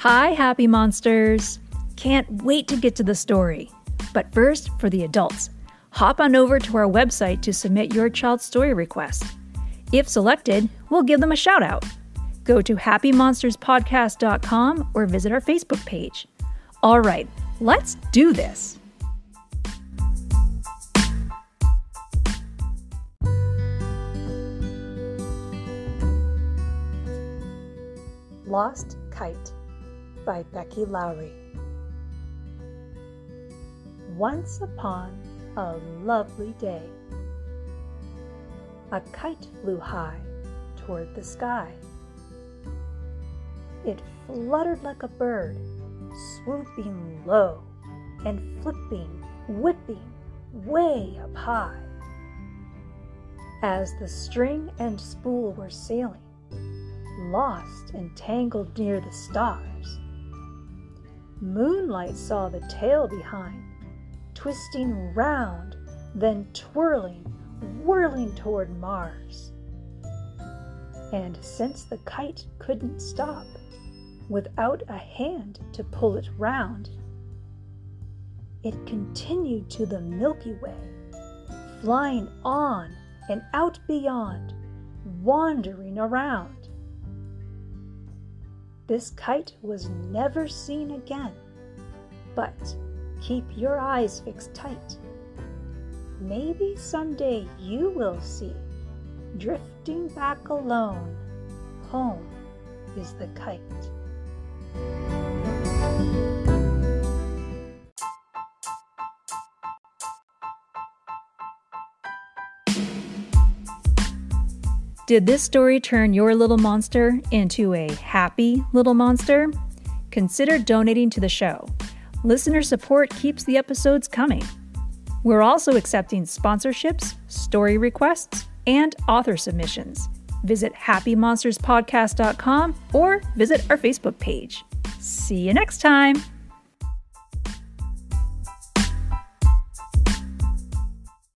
Hi, happy monsters! Can't wait to get to the story. But first, for the adults, hop on over to our website to submit your child's story request. If selected, we'll give them a shout out. Go to happymonsterspodcast.com or visit our Facebook page. All right, let's do this. Lost Kite by Becky Lowry. Once upon a lovely day, a kite flew high toward the sky. It fluttered like a bird, swooping low and flipping, whipping way up high. As the string and spool were sailing, lost and tangled near the stars. Moonlight saw the tail behind, twisting round, then twirling, whirling toward Mars. And since the kite couldn't stop, without a hand to pull it round, it continued to the Milky Way, flying on and out beyond, wandering around. This kite was never seen again. But keep your eyes fixed tight. Maybe someday you will see, drifting back alone, home is the kite. Did this story turn your little monster into a happy little monster? Consider donating to the show. Listener support keeps the episodes coming. We're also accepting sponsorships, story requests, and author submissions. Visit happymonsterspodcast.com or visit our Facebook page. See you next time.